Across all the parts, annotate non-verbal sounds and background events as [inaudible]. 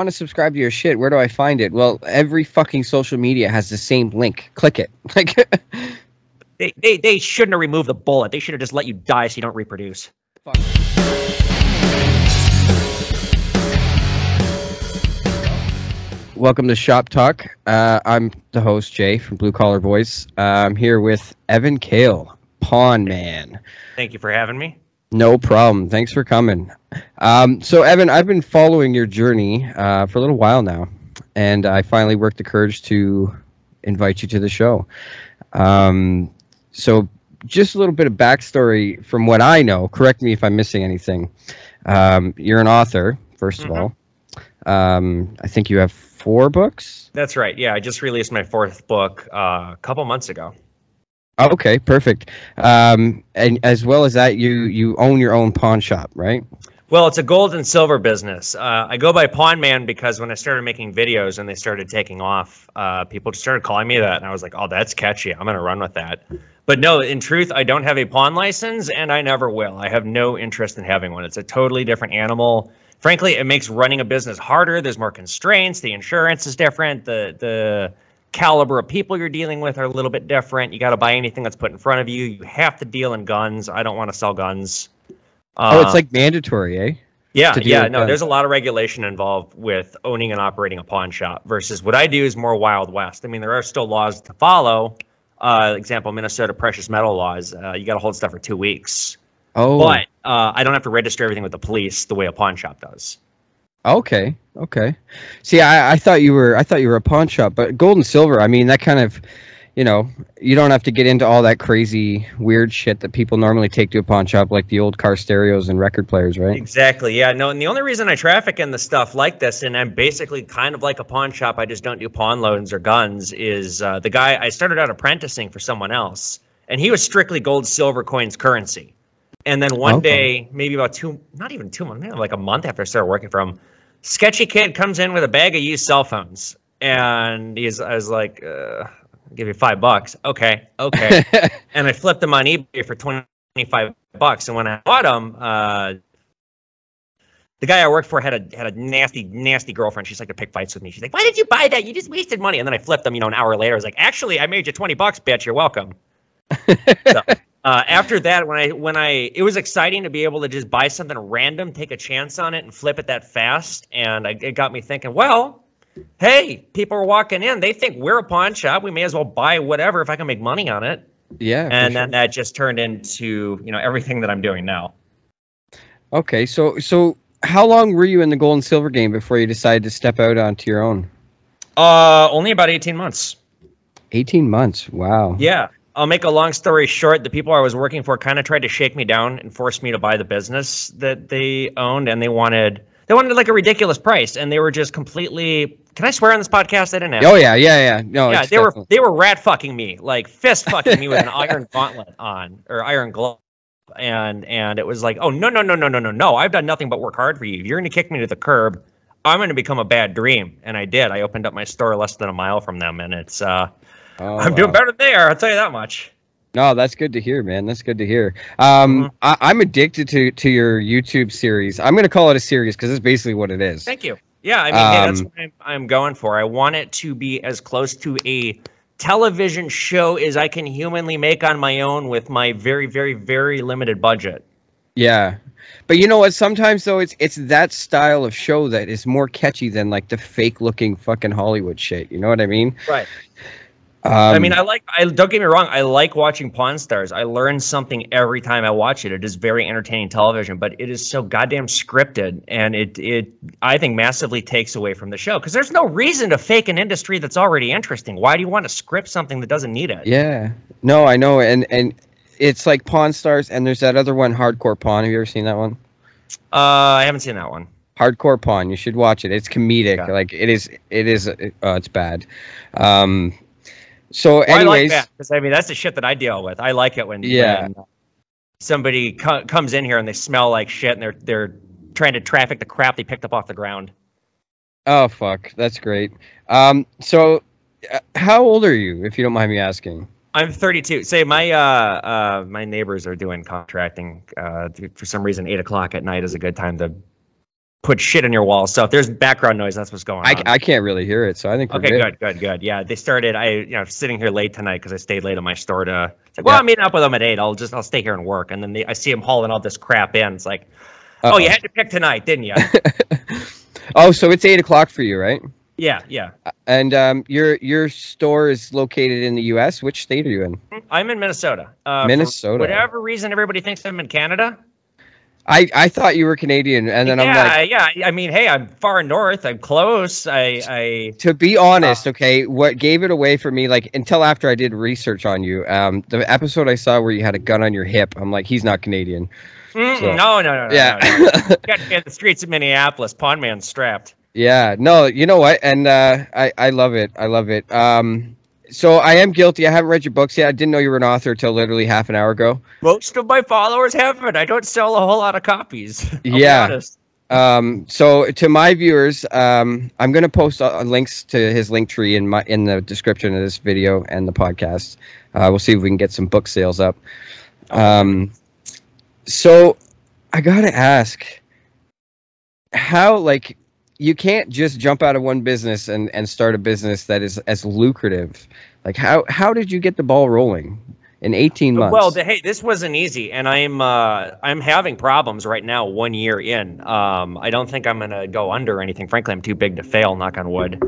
want to subscribe to your shit, where do I find it? Well, every fucking social media has the same link. Click it. [laughs] Like, They, they, they shouldn't have removed the bullet. They should have just let you die so you don't reproduce. fuck. Welcome to Shop Talk. Uh, I'm the host, Jay from Blue Collar Boys. Uh, I'm here with Evan Kail, Pawn Man. Thank you for having me. No problem. Thanks for coming. Um, so, Evan, I've been following your journey uh, for a little while now, and I finally worked the courage to invite you to the show. Um, so, just a little bit of backstory from what I know. Correct me if I'm missing anything. Um, you're an author, 1st of Mhm. all. Um, I think you have four books. That's right. Yeah, I just released my fourth book uh, a couple months ago. Okay, perfect. Um, and as well as that, you you own your own pawn shop, right? Well, it's a gold and silver business. Uh, I go by Pawn Man because when I started making videos and they started taking off, uh, people just started calling me that, and I was like, "Oh, that's catchy. I'm gonna run with that." But no, in truth, I don't have a pawn license, and I never will. I have no interest in having one. It's a totally different animal. Frankly, it makes running a business harder. There's more constraints. The insurance is different. The the caliber of people you're dealing with are a little bit different. You got to buy anything that's put in front of you. You have to deal in guns. I don't want to sell guns. oh, Uh, it's like mandatory, eh? yeah, yeah, no, guns. there's a lot of regulation involved with owning and operating a pawn shop versus what I do is more Wild West. I mean, there are still laws to follow. Uh, example, Minnesota precious metal laws. Uh, you got to hold stuff for two weeks, Oh, but uh, I don't have to register everything with the police the way a pawn shop does. Okay, okay. See, I, I thought you were I thought you were a pawn shop, but gold and silver. I mean, that kind of, you know, you don't have to get into all that crazy weird shit that people normally take to a pawn shop, like the old car stereos and record players, right? Exactly. Yeah. No. And the only reason I traffic in the stuff like this, and I'm basically kind of like a pawn shop. I just don't do pawn loans or guns. Is uh, the guy I started out apprenticing for someone else, and he was strictly gold, silver coins, currency. And then one Okay. day, maybe about two, not even two months, maybe like a month after I started working for him, sketchy kid comes in with a bag of used cell phones, and he's, I was like, uh, I'll give you five bucks. Okay. Okay [laughs] and I flipped them on eBay for 25 bucks. And when I bought them, uh, the guy I worked for had a had a nasty, nasty girlfriend. She's like to pick fights with me. She's like, "Why did you buy that? You just wasted money." And then I flipped them. You know, an hour later, I was like, "Actually, I made you 20 bucks, bitch. You're welcome." [laughs] so, uh, after that, when I when I it was exciting to be able to just buy something random, take a chance on it, and flip it that fast. And I, it got me thinking, well, hey, people are walking in. They think we're a pawn shop. We may as well buy whatever if I can make money on it yeah. and sure. then that just turned into you know everything that I'm doing now. okay, so so how long were you in the gold and silver game before you decided to step out onto your own? Uh, only about 18 months. Eighteen months. Wow. Yeah, I'll make a long story short. The people I was working for kind of tried to shake me down and force me to buy the business that they owned, and they wanted they wanted like a ridiculous price, and they were just completely. Can I swear on this podcast? I didn't have. Oh yeah, yeah, yeah. No. yeah, they were they were rat fucking me, like fist fucking me with an [laughs] iron gauntlet on or iron glove. And and it was like, oh no no no no no no no! I've done nothing but work hard for you. If you're gonna kick me to the curb, I'm gonna become a bad dream. And I did. I opened up my store less than a mile from them, and it's uh, Oh, I'm doing wow. better there. I'll tell you that much. No, that's good to hear, man. That's good to hear. Um, Mhm. I, I'm addicted to to your YouTube series. I'm going to call it a series because it's basically what it is. Thank you. Yeah, I mean, hey, that's Um, what I'm, I'm going for. I want it to be as close to a television show as I can humanly make on my own with my very, very, very limited budget. Yeah, but you know what? Sometimes though, it's it's that style of show that is more catchy than like the fake looking fucking Hollywood shit. You know what I mean? Right. Um, I mean, I like. I don't get me wrong. I like watching Pawn Stars. I learn something every time I watch it. It is very entertaining television, but it is so goddamn scripted, and it it I think massively takes away from the show because there's no reason to fake an industry that's already interesting. Why do you want to script something that doesn't need it? yeah. No, I know, and and it's like Pawn Stars, and there's that other one, Hardcore Pawn. Have you ever seen that one? Uh, I haven't seen that one. Hardcore Pawn. You should watch it. It's comedic. Okay. Like it is. It is. Uh, it's bad. Um. So, Well, I like anyways, that because I mean that's the shit that I deal with. I like it when Yeah. when somebody co- comes in here and they smell like shit and they're they're trying to traffic the crap they picked up off the ground. Oh fuck, that's great. Um, so uh, how old are you, if you don't mind me asking? I'm 32. Say my uh, uh, my neighbors are doing contracting. Uh, for some reason, eight o'clock at night is a good time to put shit in your walls. So if there's background noise, that's what's going on. I can't really hear it, so I think Okay, good, good, good. Yeah, they started. I, you know, sitting here late tonight because I stayed late at my store to. It's like, well, Yeah. I'm meeting up with them at eight. I'll just, I'll stay here and work. And then they, I see them hauling all this crap in. It's like, Uh-oh. oh, you had to pick tonight, didn't you? [laughs] oh, so it's eight o'clock for you, right? yeah, yeah. And um, your your store is located in the U.S. Which state are you in? I'm in Minnesota. Uh, for Minnesota. whatever reason, everybody thinks I'm in Canada. I, I thought you were Canadian, and then I'm yeah, like, yeah. I mean, hey, I'm far north. I'm close. I, I. to be honest, okay, what gave it away for me, like until after I did research on you, um, the episode I saw where you had a gun on your hip, I'm like, he's not Canadian. So- no, no, no, no. Yeah. no, no. [laughs] Got in the streets of Minneapolis. Pawn man strapped. Yeah, no, you know what? And uh, I, I love it. I love it. Um, so I am guilty. I haven't read your books yet. I didn't know you were an author until literally half an hour ago. Most of my followers haven't. I don't sell a whole lot of copies. [laughs] I'll Yeah. Um, so to my viewers, um, I'm going to post uh, links to his link tree in my in the description of this video and the podcast. Uh, we'll see if we can get some book sales up. Um, so I got to ask, how like you can't just jump out of one business and and start a business that is as lucrative. Like how how did you get the ball rolling in 18 months? Well, the, hey, this wasn't easy, and I'm uh, I'm having problems right now. One year in, um, I don't think I'm gonna go under or anything. Frankly, I'm too big to fail. Knock on wood.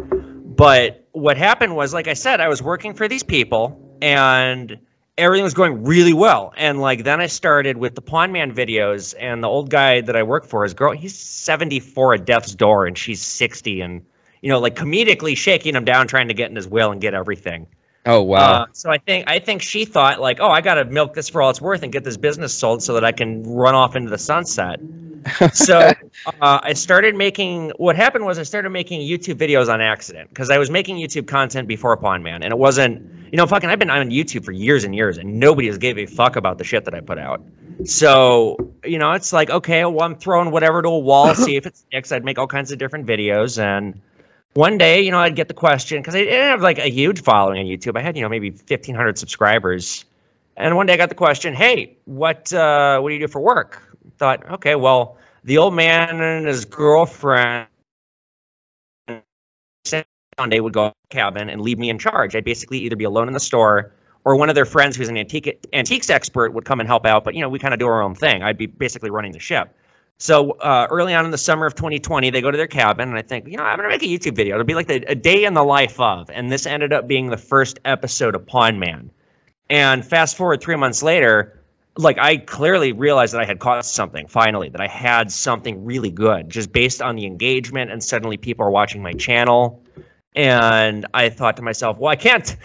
But what happened was, like I said, I was working for these people, and everything was going really well. And like then I started with the Pawn Man videos, and the old guy that I work for, his girl, he's 74 at death's door, and she's 60, and you know, like comedically shaking him down, trying to get in his will and get everything. Oh wow. Uh, so I think I think she thought like, oh, I got to milk this for all it's worth and get this business sold so that I can run off into the sunset. [laughs] so uh, I started making. What happened was I started making YouTube videos on accident because I was making YouTube content before Pawn Man, and it wasn't. You know, fucking, I've been on YouTube for years and years, and nobody has gave a fuck about the shit that I put out. So you know, it's like, okay, well, I'm throwing whatever to a wall, see if it sticks. I'd make all kinds of different videos, and one day, you know, I'd get the question because I didn't have like a huge following on YouTube. I had, you know, maybe 1,500 subscribers. And one day I got the question, hey, what uh, what do you do for work? Thought, okay, well, the old man and his girlfriend one day would go to the cabin and leave me in charge. I'd basically either be alone in the store or one of their friends who's an antique antiques expert would come and help out. But you know, we kind of do our own thing. I'd be basically running the ship. So uh, early on in the summer of 2020, they go to their cabin, and I think, you know, I'm gonna make a YouTube video. It'll be like the, a day in the life of, and this ended up being the first episode of Pawn Man. And fast forward three months later, like I clearly realized that I had caught something finally, that I had something really good, just based on the engagement, and suddenly people are watching my channel. And I thought to myself, well, I can't,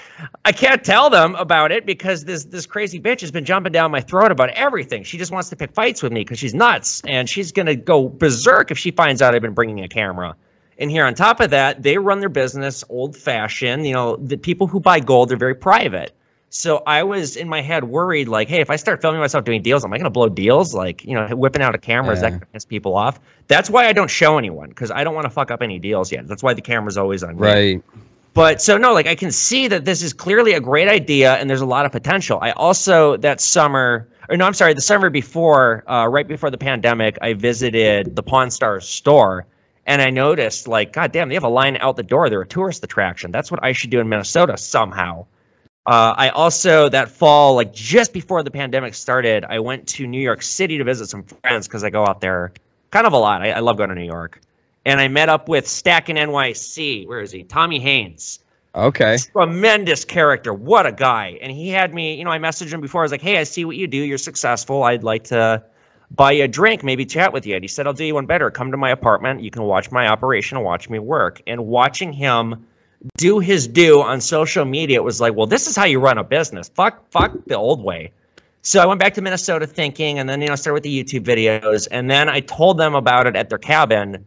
I can't tell them about it because this this crazy bitch has been jumping down my throat about everything. She just wants to pick fights with me because she's nuts, and she's gonna go berserk if she finds out I've been bringing a camera. And here on top of that, they run their business old fashioned. You know, the people who buy gold are very private. So I was in my head worried, like, hey, if I start filming myself doing deals, am I going to blow deals? Like, you know, whipping out a camera, is that going to piss people off? That's why I don't show anyone because I don't want to fuck up any deals yet. That's why the camera's always on me. right. But so no, like I can see that this is clearly a great idea and there's a lot of potential. I also that summer, or no, I'm sorry, the summer before, uh, right before the pandemic, I visited the Pawn Stars store and I noticed like, God damn, they have a line out the door. They're a tourist attraction. That's what I should do in Minnesota somehow. Uh, I also that fall, like just before the pandemic started, I went to New York City to visit some friends because I go out there kind of a lot. I, I love going to New York, and I met up with Stack in NYC. Where is he? Tommy Haynes Okay. tremendous character. What a guy. And he had me, you know, I messaged him before. I was like, hey, I see what you do. You're successful. I'd like to buy you a drink, maybe chat with you. And he said, I'll do you one better. Come to my apartment. You can watch my operation and watch me work. And watching him do his due on social media, it was like, well, this is how you run a business. Fuck, fuck the old way. So I went back to Minnesota thinking, and then you know started with the YouTube videos, and then I told them about it at their cabin,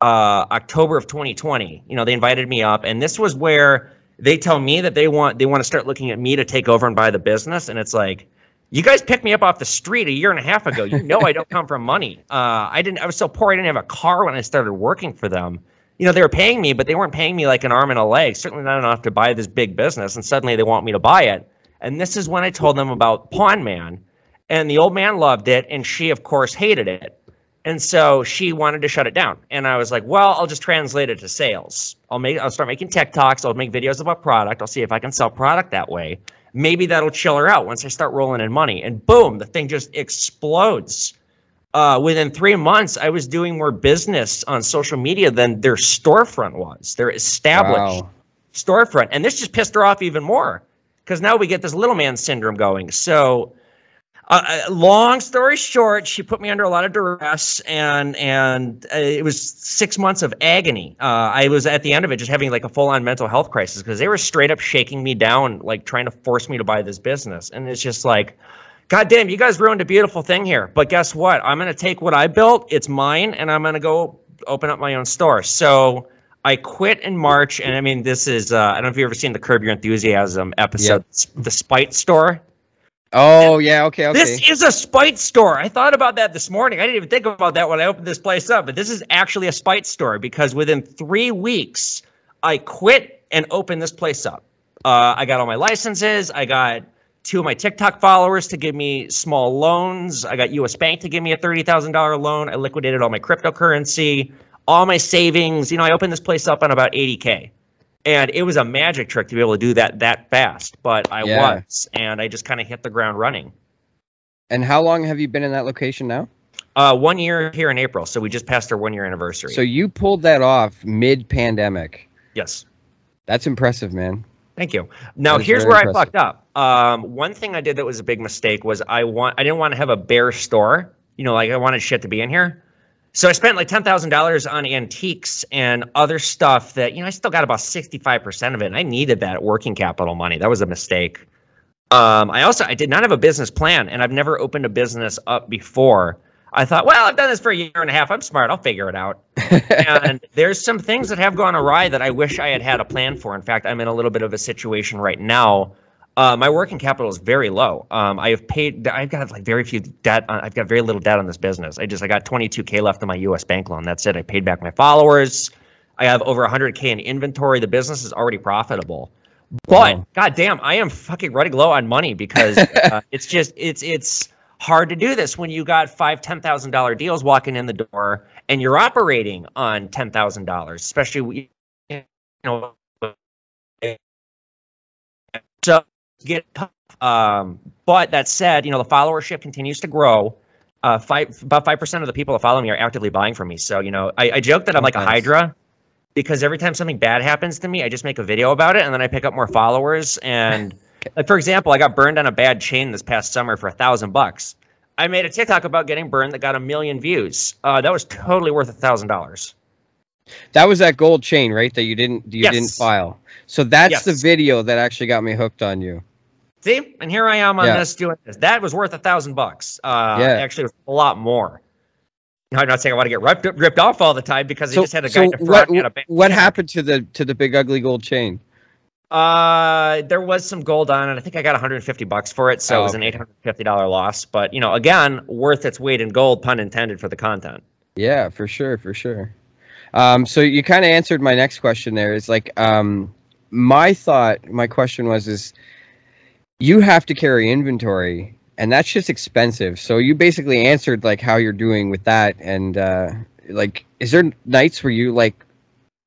uh, October of 2020. You know, they invited me up, and this was where they tell me that they want they want to start looking at me to take over and buy the business, and it's like, you guys picked me up off the street a year and a half ago. You know I don't come from money. Uh, I didn't. I was so poor. I didn't have a car when I started working for them. You know, they were paying me, but they weren't paying me like an arm and a leg. Certainly not enough to buy this big business. And suddenly they want me to buy it. And this is when I told them about Pawn Man, and the old man loved it, and she of course hated it. And so she wanted to shut it down. And I was like, well, I'll just translate it to sales. I'll make I'll start making TikToks. I'll make videos about product, I'll see if I can sell product that way. Maybe that'll chill her out once I start rolling in money. And boom, the thing just explodes. Uh, within three months, I was doing more business on social media than their storefront was, their established Wow. storefront. And this just pissed her off even more because now we get this little man syndrome going. So, uh, uh, long story short, she put me under a lot of duress, and and uh, it was six months of agony. Uh, I was at the end of it just having like a full on mental health crisis because they were straight up shaking me down, like trying to force me to buy this business. And it's just like, God damn, you guys ruined a beautiful thing here. But guess what? I'm gonna take what I built, it's mine, and I'm gonna go open up my own store. So. I quit in March, and I mean, this is, uh, I don't know if you've ever seen the Curb Your Enthusiasm episode, The Spite Store. Oh yeah. Okay. Okay. This is a spite store. I thought about that this morning. I didn't even think about that when I opened this place up, but this is actually a spite store because within three weeks, I quit and opened this place up. Uh, I got all my licenses. I got two of my TikTok followers to give me small loans. I got US Bank to give me a $30,000 loan. I liquidated all my cryptocurrency, all my savings. You know, I opened this place up on about 80K. And it was a magic trick to be able to do that that fast, but I Yeah. was, and I just kind of hit the ground running. and how long have you been in that location now? Uh, one year here in April, so we just passed our one year anniversary. So you pulled that off mid pandemic. yes, That's impressive, man. Thank you. Now here's where I fucked up. Um, one thing I did that was a big mistake was I want I didn't want to have a bare store. You know, like I wanted shit to be in here. So I spent like ten thousand dollars on antiques and other stuff that you know I still got about sixty five percent of it. And I needed that working capital money. That was a mistake. Um, I also I did not have a business plan, and I've never opened a business up before. I thought, well, I've done this for a year and a half. I'm smart. I'll figure it out. [laughs] and there's some things that have gone awry that I wish I had had a plan for. In fact, I'm in a little bit of a situation right now. Uh, my working capital is very low. Um, I have paid. I've got like very few debt. On, I've got very little debt on this business. I just I got 22k left on my U.S. bank loan. That's it. I paid back my followers. I have over 100k in inventory. The business is already profitable. But Wow. goddamn, I am fucking running low on money because [laughs] uh, it's just it's it's hard to do this when you got five ten thousand dollar deals walking in the door and you're operating on ten thousand dollars, especially you know. So get tough. Um, but that said, you know the followership continues to grow. Uh, five about five percent of the people that follow me are actively buying from me. So you know, I, I joke that I'm like a hydra because every time something bad happens to me, I just make a video about it and then I pick up more followers. And [laughs] like for example, I got burned on a bad chain this past summer for a thousand bucks. I made a TikTok about getting burned that got a million views. Uh, that was totally worth a thousand dollars. That was that gold chain, right? That you didn't you Yes. didn't file. So that's Yes. the video that actually got me hooked on you. See, and here I am on Yeah. this doing this. That was worth a thousand bucks. Uh, Yeah. actually, it was a lot more. I'm not saying I want to get ripped, ripped off all the time because So, I just had a so guy defraud what me a bank. what happened to the to the big ugly gold chain? Uh, there was some gold on it. I think I got 150 bucks for it, so Oh, it was an 850 dollar loss. But you know, again, worth its weight in gold, pun intended, for the content. Yeah, for sure, for sure. Um, so you kind of answered my next question. There is like, um, my thought, my question was, is you have to carry inventory, and that's just expensive. So you basically answered like how you're doing with that, and uh, like, is there nights where you like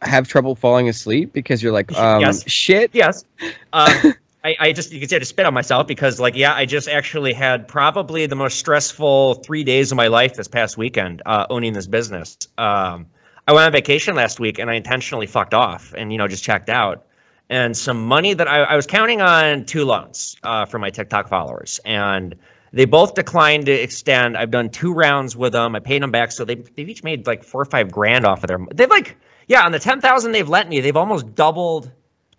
have trouble falling asleep because you're like, um, Yes. shit? Yes. [laughs] Um, I, I just you can say I just spit on myself because like yeah, I just actually had probably the most stressful three days of my life this past weekend uh, owning this business. Um, I went on vacation last week and I intentionally fucked off and you know just checked out. And some money that I, I was counting on two loans uh, for my TikTok followers, and they both declined to extend. I've done two rounds with them. I paid them back, so they've, they've each made like four or five grand off of their. They've like yeah, on the ten thousand they've lent me, they've almost doubled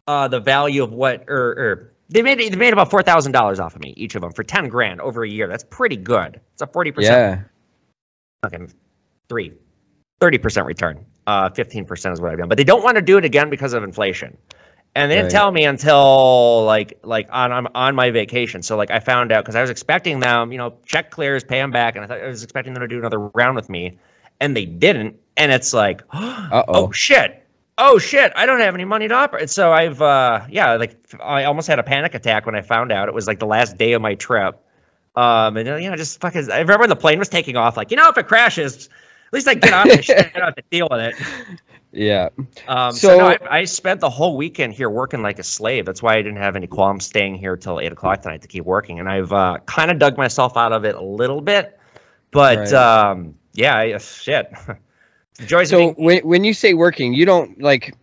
uh, the value of what or, or they made they made about four thousand dollars off of me each of them for ten grand over a year. That's pretty good. It's a forty percent Yeah. fucking three. 30% return. Uh, 15% is what I've done. But they don't want to do it again because of inflation. And they didn't Right. tell me until like like on on, on my vacation. So like I found out because I was expecting them, you know, check clears, pay them back, and I thought I was expecting them to do another round with me, and they didn't. And it's like, [gasps] Uh oh shit, oh shit, I don't have any money to operate. So I've uh yeah, like I almost had a panic attack when I found out it was like the last day of my trip. Um and you know just fucking I remember when the plane was taking off, like, you know, if it crashes, at least I get on the shit. I don't have to deal with it. [laughs] Yeah. Um, so So- no, I, I spent the whole weekend here working like a slave. That's why I didn't have any qualms staying here till eight o'clock tonight to keep working. And I've uh, kind of dug myself out of it a little bit, but Right. um, yeah, I, shit. [laughs] Joys So being when when you say working, you don't like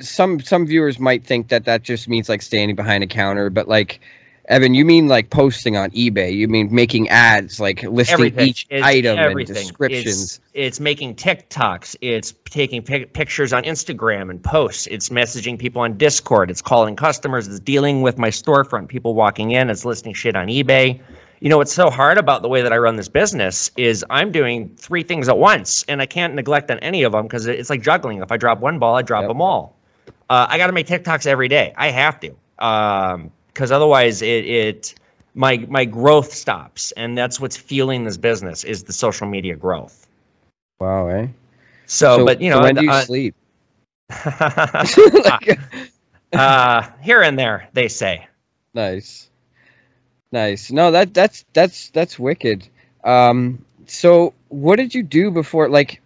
some some viewers might think that that just means like standing behind a counter, but like Evan, you mean like posting on eBay? You mean making ads, like listing each It's item everything. and descriptions? It's, it's making TikToks. It's taking pic- pictures on Instagram and posts. It's messaging people on Discord. It's calling customers. It's dealing with my storefront. People walking in. It's listing shit on eBay. You know what's so hard about the way that I run this business is I'm doing three things at once, and I can't neglect on any of them because it's like juggling. If I drop one ball, I drop Yep. them all. Uh, I got to make TikToks every day. I have to, because otherwise it, it my my growth stops, and that's what's fueling this business is the social media growth. wow, eh? So, but you know, when do you uh, sleep? [laughs] uh, here and there, they say. Nice, nice. No, that that's that's that's wicked. Um, so what did you do before? Like,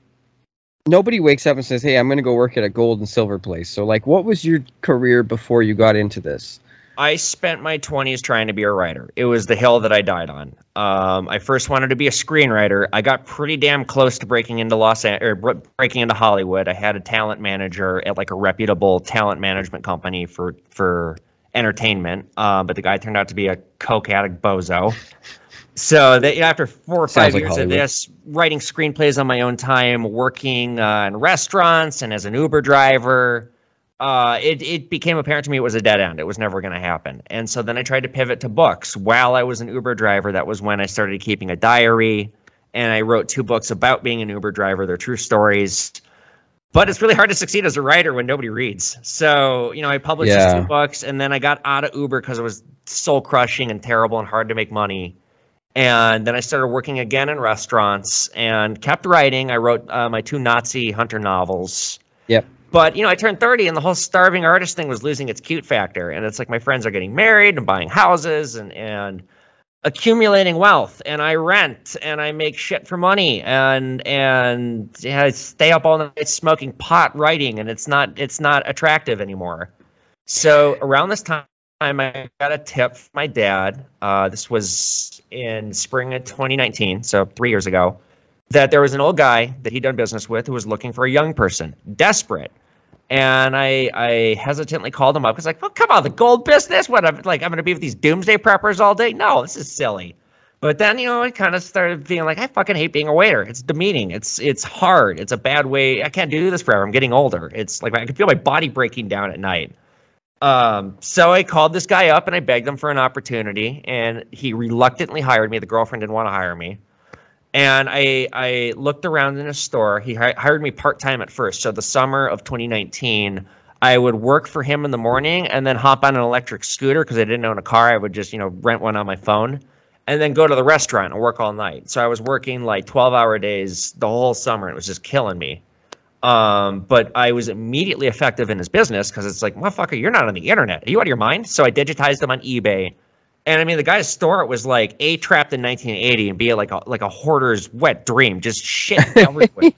nobody wakes up and says, "Hey, I'm going to go work at a gold and silver place." So, like, what was your career before you got into this? I spent my 20s trying to be a writer. It was the hill that I died on. Um, I first wanted to be a screenwriter. I got pretty damn close to breaking into Los An- or breaking into Hollywood. I had a talent manager at like a reputable talent management company for for entertainment, uh, but the guy turned out to be a coke addict bozo. So that, after four or five like years Hollywood. of this, writing screenplays on my own time, working uh, in restaurants and as an Uber driver, uh, it, it became apparent to me it was a dead end. It was never going to happen. And so then I tried to pivot to books. While I was an Uber driver, that was when I started keeping a diary. And I wrote two books about being an Uber driver. They're true stories. But it's really hard to succeed as a writer when nobody reads. So, you know, I published these two books and then I got out of Uber because it was soul crushing and terrible and hard to make money. And then I started working again in restaurants and kept writing. I wrote uh, my two Nazi hunter novels. Yep. But you know, I turned 30 and the whole starving artist thing was losing its cute factor. And it's like my friends are getting married and buying houses and and accumulating wealth and I rent and I make shit for money and and I stay up all night smoking pot writing and it's not it's not attractive anymore. So around this time I got a tip from my dad. Uh, this was in spring of 2019, so three years ago that there was an old guy that he'd done business with who was looking for a young person, desperate. And I, I hesitantly called him up because, like, well, come on, the gold business. What? I'm like, I'm to be with these doomsday preppers all day? No, this is silly. But then, you know, I kind of started being like, I fucking hate being a waiter. It's demeaning. It's it's hard. It's a bad way. I can't do this forever. I'm getting older. It's like I can feel my body breaking down at night. Um, so I called this guy up and I begged him for an opportunity, and he reluctantly hired me. The girlfriend didn't want to hire me and I I looked around in a store. He hi- hired me part time at first. So the summer of 2019, I would work for him in the morning and then hop on an electric scooter because I didn't own a car. I would just you know rent one on my phone, and then go to the restaurant and work all night. So I was working like 12 hour days the whole summer. It was just killing me. Um, but I was immediately effective in his business because it's like, motherfucker, you're not on the internet. Are you out of your mind? So I digitized them on eBay. And I mean, the guy's store was like A trapped in 1980 and B like a like a hoarder's wet dream, just shit [laughs] everywhere.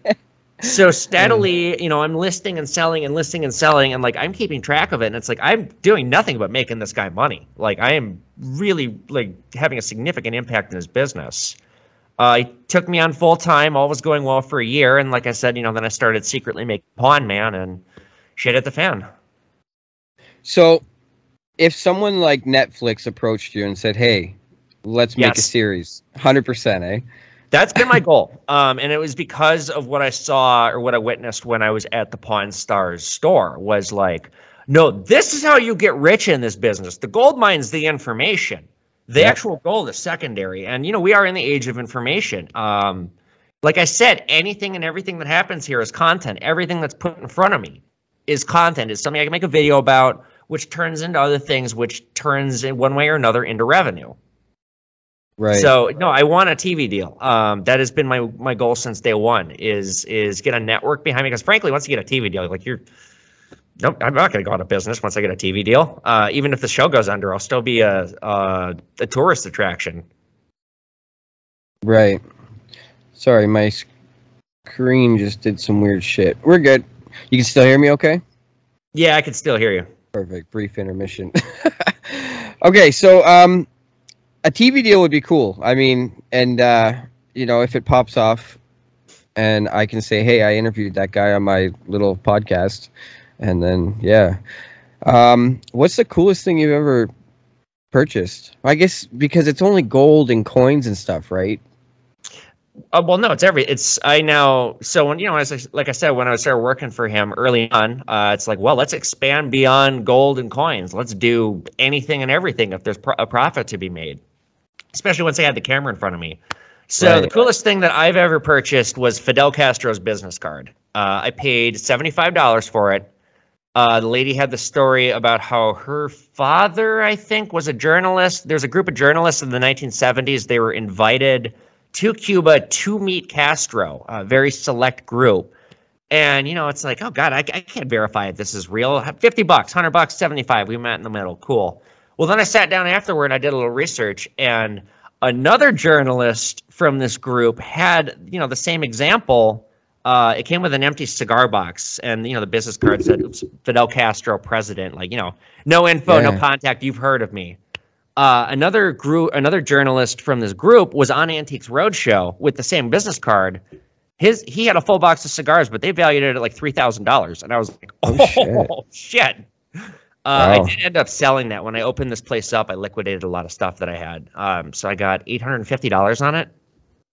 so steadily, you know, I'm listing and selling and listing and selling, and like I'm keeping track of it. And it's like I'm doing nothing but making this guy money. Like I am really like having a significant impact in his business. Uh, he took me on full time. All was going well for a year, and like I said, you know, then I started secretly making Pawn Man, and shit at the fan. So, if someone like Netflix approached you and said, "Hey, let's make a series," hundred percent, eh? That's been my goal. [laughs] Um, and it was because of what I saw or what I witnessed when I was at the Pawn Stars store was like, no, this is how you get rich in this business. The gold mine's the information. The Yep. actual gold is secondary. And you know, we are in the age of information. Um, like I said, anything and everything that happens here is content. Everything that's put in front of me is content. It's something I can make a video about, which turns into other things, which turns in one way or another into revenue. Right. So no, I want a TV deal. Um, that has been my my goal since day one. Is is get a network behind me because frankly, once you get a TV deal, like you're, nope, I'm not going to go out of business once I get a TV deal. Uh, even if the show goes under, I'll still be a a, a tourist attraction. Right. Sorry, my screen just did some weird shit. We're good. You can still hear me okay? Yeah, I can still hear you. Perfect. Brief intermission. [laughs] okay, so um a TV deal would be cool. I mean, and uh, you know, if it pops off and I can say, "Hey, I interviewed that guy on my little podcast." And then yeah. Um what's the coolest thing you've ever purchased? I guess because it's only gold and coins and stuff, right? Uh, well, no, it's every. It's I now. So when you know, as I, like I said, when I started working for him early on, uh, it's like, well, let's expand beyond gold and coins. Let's do anything and everything if there's pro- a profit to be made. Especially once I had the camera in front of me. So Right. the coolest thing that I've ever purchased was Fidel Castro's business card. Uh, I paid seventy five dollars for it. Uh, the lady had the story about how her father, I think, was a journalist. There's a group of journalists in the 1970s. They were invited to Cuba to meet Castro, a very select group. And, you know, it's like, oh, God, I, I can't verify if this is real. 50 bucks, 100 bucks, 75. We met in the middle. Cool. Well, then I sat down afterward and I did a little research, and another journalist from this group had, you know, the same example. Uh, it came with an empty cigar box, and you know the business card said Oops, Fidel Castro, president. Like you know, no info, no contact. You've heard of me. Uh, another group, another journalist from this group was on Antiques Roadshow with the same business card. His he had a full box of cigars, but they valued it at like three thousand dollars, and I was like, [laughs] oh, shit. Uh, I did end up selling that when I opened this place up. I liquidated a lot of stuff that I had, um, so I got eight hundred and fifty dollars on it.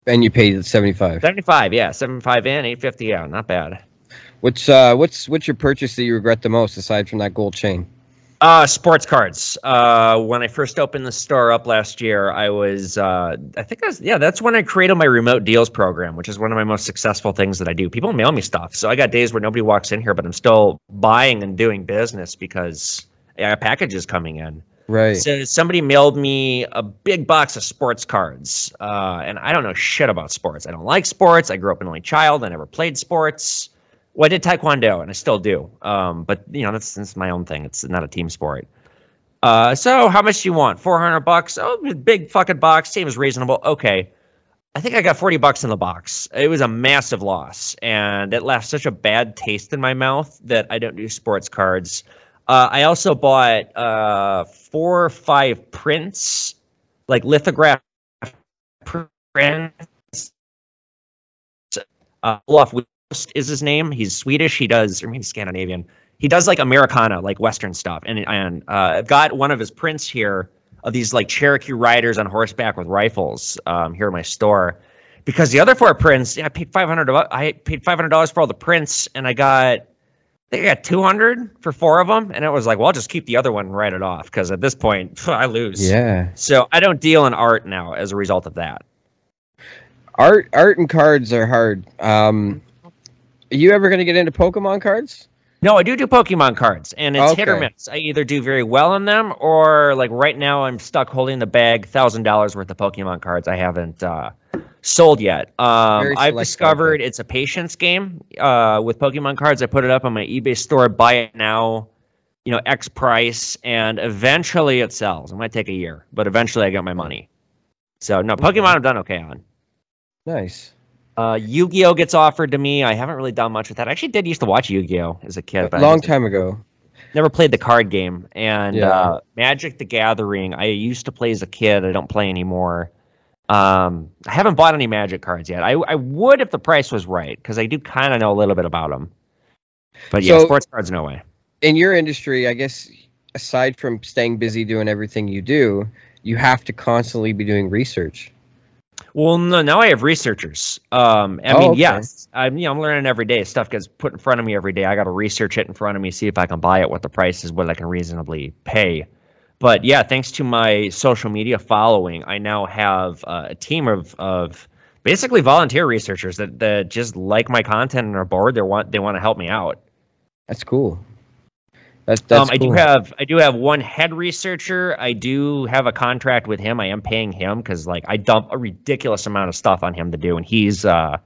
And you paid seventy five. Seventy-five, yeah, seven-five in, eight fifty out. Not bad. What's uh what's what's your purchase that you regret the most aside from that gold chain? Uh, sports cards. Uh, when I first opened the store up last year, I was, uh, I think I was, yeah, that's when I created my remote deals program, which is one of my most successful things that I do. People mail me stuff. So I got days where nobody walks in here, but I'm still buying and doing business because I got packages coming in. Right. So somebody mailed me a big box of sports cards, uh, and I don't know shit about sports. I don't like sports. I grew up an only child. I never played sports. Well, I did taekwondo, and I still do. Um, but you know, that's, that's my own thing. It's not a team sport. Uh, so how much do you want? Four hundred bucks? Oh, big fucking box. Seems reasonable. Okay. I think I got forty bucks in the box. It was a massive loss, and it left such a bad taste in my mouth that I don't do sports cards. Uh, I also bought uh, four or five prints, like lithograph prints. Uh, Wist is his name. He's Swedish. He does, or maybe Scandinavian. He does like Americana, like Western stuff. And and uh, I've got one of his prints here of these like Cherokee riders on horseback with rifles um, here in my store. Because the other four prints, yeah, I paid five hundred. I paid five hundred dollars for all the prints, and I got I got 200 for four of them. And it was like, well, I'll just keep the other one and write it off because at this point, I lose. Yeah. So I don't deal in art now as a result of that. Art art and cards are hard. Um are you ever gonna get into Pokemon cards? No, I do do Pokemon cards, and it's hit or miss. I either do very well on them, or like right now, I'm stuck holding the bag, thousand dollars worth of Pokemon cards I haven't uh, sold yet. Um, I've discovered it's a patience game uh, with Pokemon cards. I put it up on my eBay store, buy it now, you know, X price, and eventually it sells. It might take a year, but eventually I get my money. So no, Pokemon I've done okay on. Nice. Uh, Yu-Gi-Oh gets offered to me. I haven't really done much with that. I actually did used to watch Yu-Gi-Oh as a kid, but Long time ago. never played the card game and Yeah. uh, magic the gathering i used to play as a kid i don't play anymore um, i haven't bought any magic cards yet i, I would if the price was right because i do kind of know a little bit about them but yeah So- sports cards no way In your industry, I guess aside from staying busy doing everything you do, you have to constantly be doing research. Well no now i have researchers um, i Oh, mean okay. yes i'm you know i'm learning every day stuff gets put in front of me every day i got to research it in front of me see if i can buy it what the price is what i can reasonably pay but yeah, thanks to my social media following, I now have uh, a team of, of basically volunteer researchers that, that just like my content and are bored. They want they want to help me out. That's cool. That's that's um, I do have I do have one head researcher. I do have a contract with him. I am paying him because like I dump a ridiculous amount of stuff on him to do, and he's uh,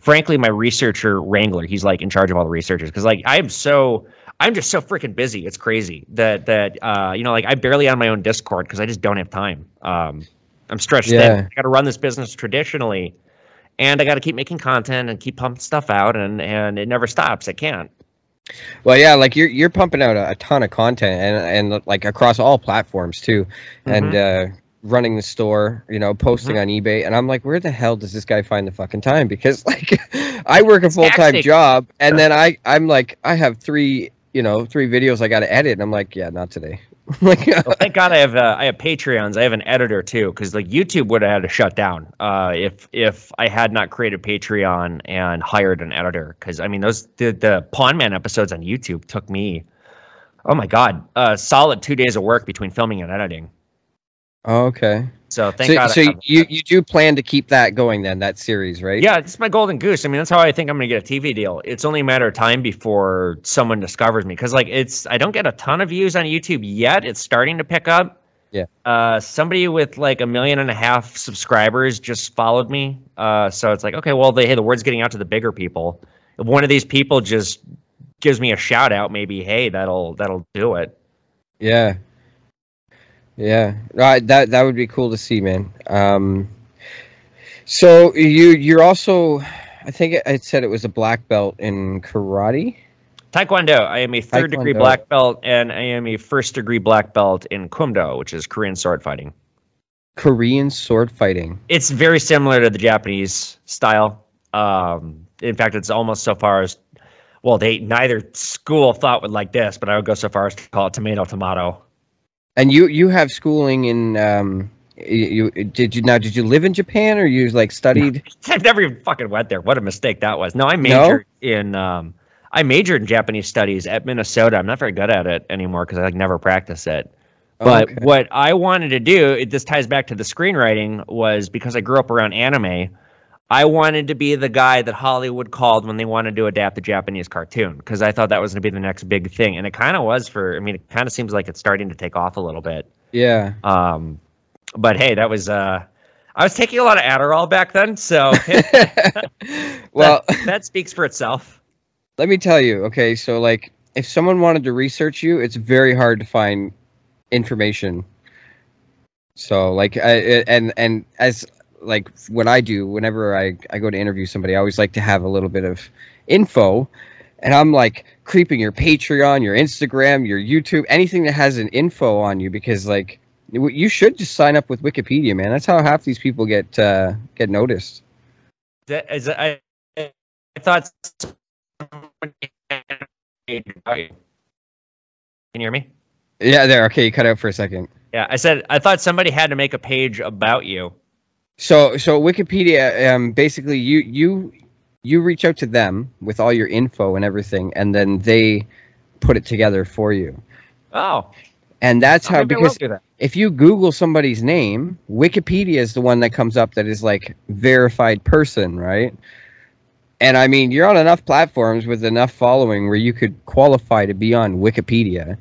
frankly my researcher wrangler. He's like in charge of all the researchers because like I am so I'm just so freaking busy. It's crazy that that uh, you know like I barely on my own Discord because I just don't have time. Um, I'm stretched Yeah. thin. I got to run this business traditionally. and I got to keep making content and keep pumping stuff out, and and it never stops. I can't. Well, yeah, like you're you're pumping out a, a ton of content and and like across all platforms too, and uh, running the store, you know, posting on eBay, and I'm like, where the hell does this guy find the fucking time? Because [laughs] like, I work a full time job, and [laughs] then I I'm like, I have three you know three videos I got to edit, and I'm like, yeah, not today. [laughs] like, Well, thank God I have uh, I have Patreons. I have an editor too, because like YouTube would have had to shut down uh, if if I had not created Patreon and hired an editor. Because I mean, those the the Pawn Man episodes on YouTube took me, oh my God, a solid two days of work between filming and editing. Oh, okay. So thank So, God. So you you do plan to keep that going then, that series, right? yeah, it's my golden goose. I mean, that's how I think I'm going to get a TV deal. It's only a matter of time before someone discovers me because, like, it's I don't get a ton of views on YouTube yet. It's starting to pick up. Yeah. Uh, somebody with like a million and a half subscribers just followed me. Uh, so it's like, okay, well, the, hey, the word's getting out to the bigger people. If one of these people just gives me a shout out, maybe, hey, that'll that'll do it. Yeah. Yeah. Right. That that would be cool to see, man. Um, so you you're also, I think it, it said it was a black belt in karate. Taekwondo. I am a third degree black belt, and I am a first degree black belt in Kumdo, which is Korean sword fighting. Korean sword fighting. it's very similar to the Japanese style. Um, in fact, it's almost so far as well. They neither school thought would like this, but I would go so far as to call it tomato tomato. And you you have schooling in um you, you did you now did you live in Japan or you like studied? [laughs] I've never even fucking went there. What a mistake that was. No, I majored in um, I majored in Japanese studies at Minnesota. I'm not very good at it anymore because I like never practice it. But Okay. what I wanted to do, it, this ties back to the screenwriting, was because I grew up around anime. I wanted to be the guy that Hollywood called when they wanted to adapt a Japanese cartoon because I thought that was going to be the next big thing, and it kind of was for. I mean, it kind of seems like it's starting to take off a little bit. Yeah. Um, but hey, that was. Uh, I was taking a lot of Adderall back then, so [laughs] [laughs] well, that, that speaks for itself. let me tell you. Okay, so like if someone wanted to research you, it's very hard to find information. So like I, and and as like what I do whenever I I go to interview somebody, I always like to have a little bit of info, and I'm like creeping your Patreon, your Instagram, your YouTube, anything that has an info on you because like you should just sign up with Wikipedia, man. That's how half these people get uh, get noticed. That is, I, I thought. somebody had a page about you. Can you hear me? Yeah, there. Okay, you cut out for a second. Yeah, I said I thought somebody had to make a page about you. So so Wikipedia, um, basically you you you reach out to them with all your info and everything, and then they put it together for you. Oh, And that's how maybe I will because that. if you Google somebody's name, Wikipedia is the one that comes up that is like verified person, right? And I mean, you're on enough platforms with enough following where you could qualify to be on Wikipedia.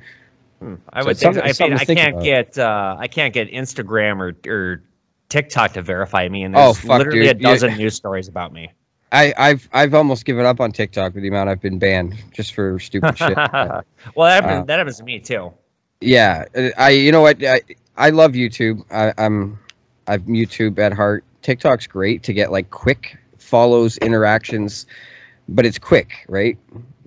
Hmm, I So would think. I, mean, I can't about. get. Uh, I can't get Instagram or or TikTok to verify me, and Oh, there's fuck, literally dude. a dozen news stories about me. I, I've I've almost given up on TikTok with the amount I've been banned just for stupid shit. [laughs] well, that happens, Uh, that happens to me too. Yeah, I you know what I I love YouTube. I, I'm I'm YouTube at heart. TikTok's great to get like quick follows, interactions, but it's quick, right?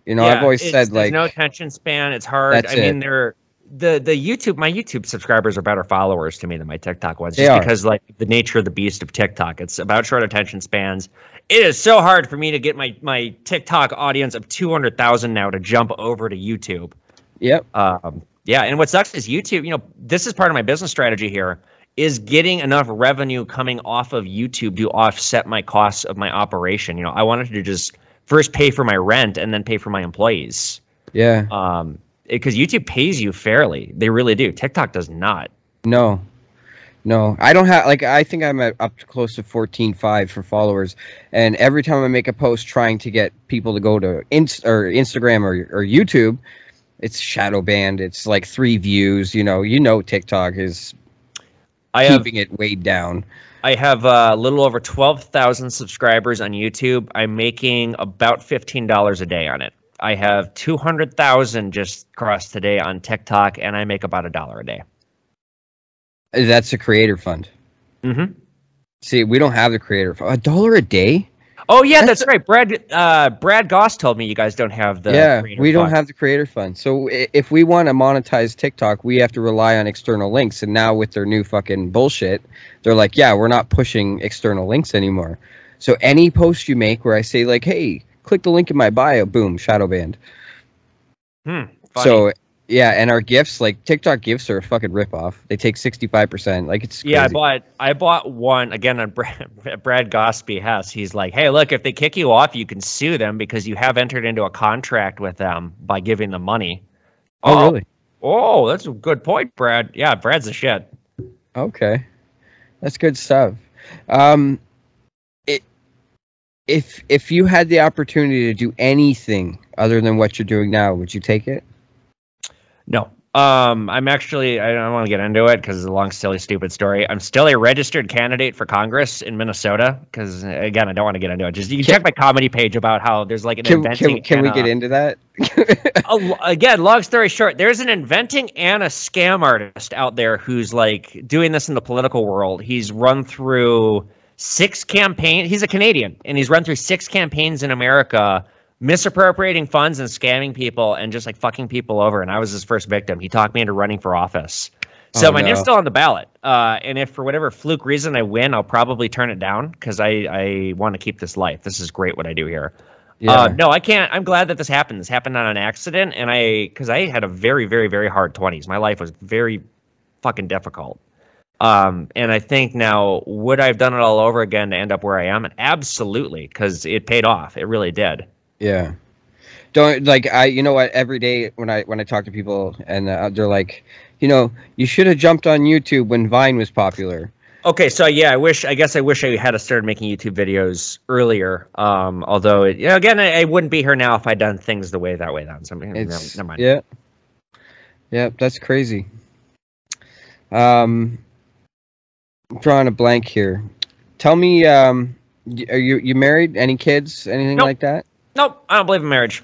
You know, I've always said there's like no attention span. It's hard. I mean, it. they're the the YouTube. My YouTube subscribers are better followers to me than my TikTok ones, They just are. because like the nature of the beast of TikTok. It's about short attention spans. It is so hard for me to get my my TikTok audience of two hundred thousand now to jump over to YouTube. yep, Um, yeah, and what sucks is YouTube. You know, this is part of my business strategy here. Is getting enough revenue coming off of YouTube to offset my costs of my operation. You know, I wanted to just first pay for my rent and then pay for my employees. yeah, Um, because YouTube pays you fairly, they really do. TikTok does not. no, no. I don't have like I think I'm at up to close to fourteen five for followers, and every time I make a post trying to get people to go to Inst- or Instagram or or YouTube. It's shadow banned. It's like three views. You know, you know TikTok is I have keeping it weighed down. I have uh, a little over twelve thousand subscribers on YouTube. I'm making about fifteen dollars a day on it. I have two hundred thousand just crossed today on TikTok, and I make about a dollar a day. That's a creator fund. Mm-hmm. See, we don't have the creator. fund. A dollar a day? Oh yeah, That's that's, right. Brad uh, Brad Goss told me you guys don't have the yeah, we don't fund. have the creator fund. So if we want to monetize TikTok, we have to rely on external links. And now with their new fucking bullshit, they're like, yeah, we're not pushing external links anymore. So any post you make where I say like, hey, click the link in my bio, boom, shadow banned. Hmm. So yeah, and our gifts, like TikTok gifts, are a fucking ripoff. They take sixty five percent. Like it's crazy. Yeah, I bought I bought one again on Brad, [laughs] Brad Goss behest. He's like, "Hey, look, if they kick you off, you can sue them because you have entered into a contract with them by giving them money." oh really? Oh, that's a good point, Brad. Yeah, Brad's a shit. Okay, that's good stuff. Um, if if you had the opportunity to do anything other than what you're doing now, would you take it? No. Um, I'm actually I don't want to get into it because it's a long, silly, stupid story. I'm still a registered candidate for Congress in Minnesota because again, I don't want to get into it. Just you can Can- check my comedy page about how there's like an Can inventing. can, can we get into that? [laughs] a- again, long story short, there's an inventing and a scam artist out there who's like doing this in the political world. He's run through six campaign. He's a Canadian, and he's run through six campaigns in America, misappropriating funds and scamming people and just like fucking people over. And I was his first victim. He talked me into running for office. So Oh, my name's still on the ballot. Uh, and if for whatever fluke reason I win, I'll probably turn it down because I, I want to keep this life. This is great what I do here. yeah. Uh, no, I can't. I'm glad that this happened. This happened on an accident, and I because I had a very, very, very hard 20s. My life was very fucking difficult. Um, and I think now would I have done it all over again to end up where I am? Absolutely, because it paid off. It really did. Yeah. Don't like I. You know what? Every day when I when I talk to people and uh, they're like, you know, you should have jumped on YouTube when Vine was popular. Okay, so yeah, I wish. I guess I wish I had started making YouTube videos earlier. Um, although, it, you know, again, I, I wouldn't be here now if I'd done things the way that way. Then, so no, It's never mind. yeah, yeah. That's crazy. Um, drawing a blank here. Tell me, um, are you you married? Any kids? Anything Nope. like that? Nope, I don't believe in marriage.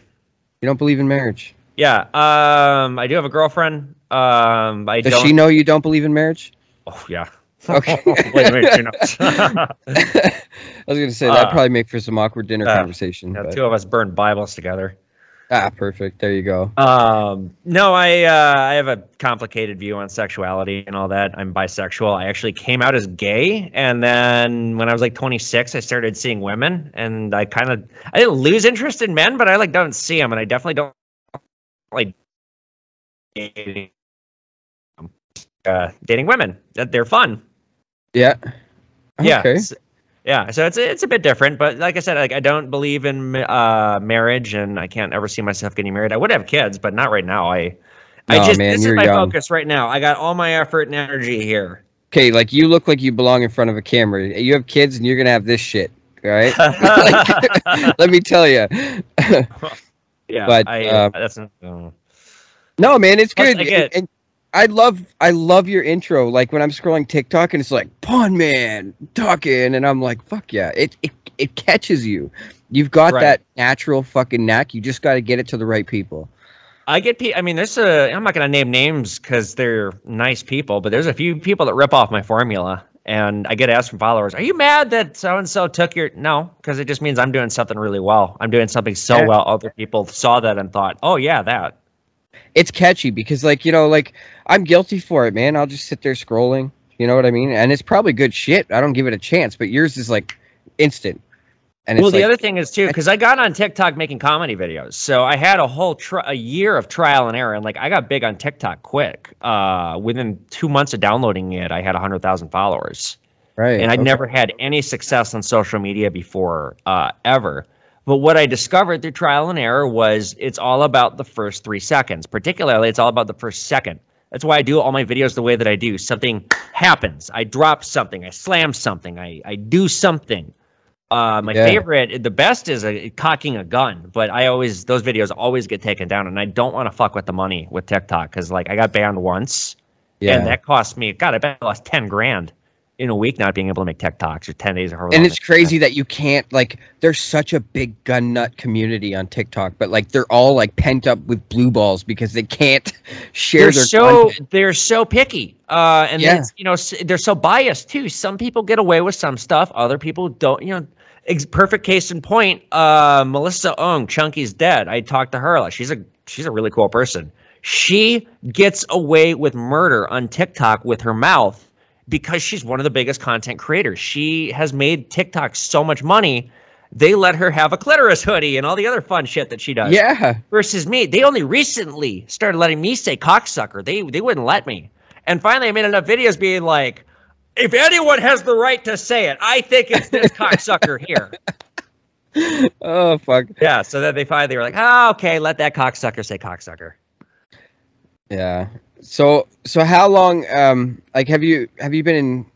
You don't believe in marriage? Yeah, um, I do have a girlfriend. Um, I Does don't. she know you don't believe in marriage? Oh yeah. Okay. [laughs] wait, wait, she knows. [laughs] I was gonna say that'd Uh, probably make for some awkward dinner uh, conversation. Yeah, but- two of us burned Bibles together. Ah, perfect. There you go. Um, no, I uh, I have a complicated view on sexuality and all that. I'm bisexual. I actually came out as gay, and then when I was like 26, I started seeing women, and I kind of I didn't lose interest in men, but I like don't see them, and I definitely don't like dating, uh, dating women. That they're fun. Yeah. Yeah. Okay. s- Yeah, so it's it's a bit different, but like I said, like I don't believe in uh, marriage, and I can't ever see myself getting married. I would have kids, but not right now. I, I just man, this is my young. focus right now. I got all my effort and energy here. Okay, like you look like you belong in front of a camera. You have kids, and you're gonna have this shit. Right. [laughs] [laughs] Let me tell you. [laughs] yeah, But, I, uh, that's not, uh, no, man, it's Plus, good. And I love, I love your intro. Like when I'm scrolling TikTok, and it's like Pawn Man talking, and I'm like, fuck yeah, it it it catches you. You've got Right. that natural fucking knack. You just got to get it to the right people. I get. Pe- I mean, there's a. I'm not gonna name names because they're nice people, but there's a few people that rip off my formula, and I get asked from followers, "Are you mad that so and so took your?" No, because it just means I'm doing something really well. I'm doing something so well, other people saw that and thought, "Oh yeah, that." It's catchy because like you know like i'm guilty for it man i'll just sit there scrolling you know what i mean and it's probably good shit i don't give it a chance but yours is like instant and well, the like, other thing is too, because I got on TikTok making comedy videos, so I had a whole tri- a year of trial and error, and like I got big on TikTok quick. Uh, within two months of downloading it, I had hundred thousand followers. right and I'd okay. never had any success on social media before uh, ever. But what I discovered through trial and error was it's all about the first three seconds. Particularly, it's all about the first second. That's why I do all my videos the way that I do. Something happens. I drop something. I slam something. I, I do something. Uh, my Yeah. favorite, the best is a, cocking a gun, but I always those videos always get taken down, and I don't want to fuck with the money with TikTok because like I got banned once, yeah and that cost me. God, I bet I lost ten grand in a week not being able to make TikToks or ten days or however and it's crazy that you can't like there's such a big gun nut community on TikTok, but like they're all like pent up with blue balls because they can't [laughs] share They're their so content. they're so picky, uh, and Yeah. you know they're so biased too. Some people get away with some stuff, other people don't. You know, ex- perfect case in point. Uh, Melissa Ong, Chunky's dead. I talked to her. Like, she's a she's a really cool person. She gets away with murder on TikTok with her mouth because she's one of the biggest content creators. She has made TikTok so much money. They let her have a clitoris hoodie and all the other fun shit that she does Yeah. versus me. They only recently started letting me say cocksucker. They they wouldn't let me. And finally, I made enough videos being like, if anyone has the right to say it, I think it's this [laughs] cocksucker here. Oh fuck. Yeah. So then they finally were like, oh, okay, let that cocksucker say cocksucker. Yeah. So so how long um like have you have you been in,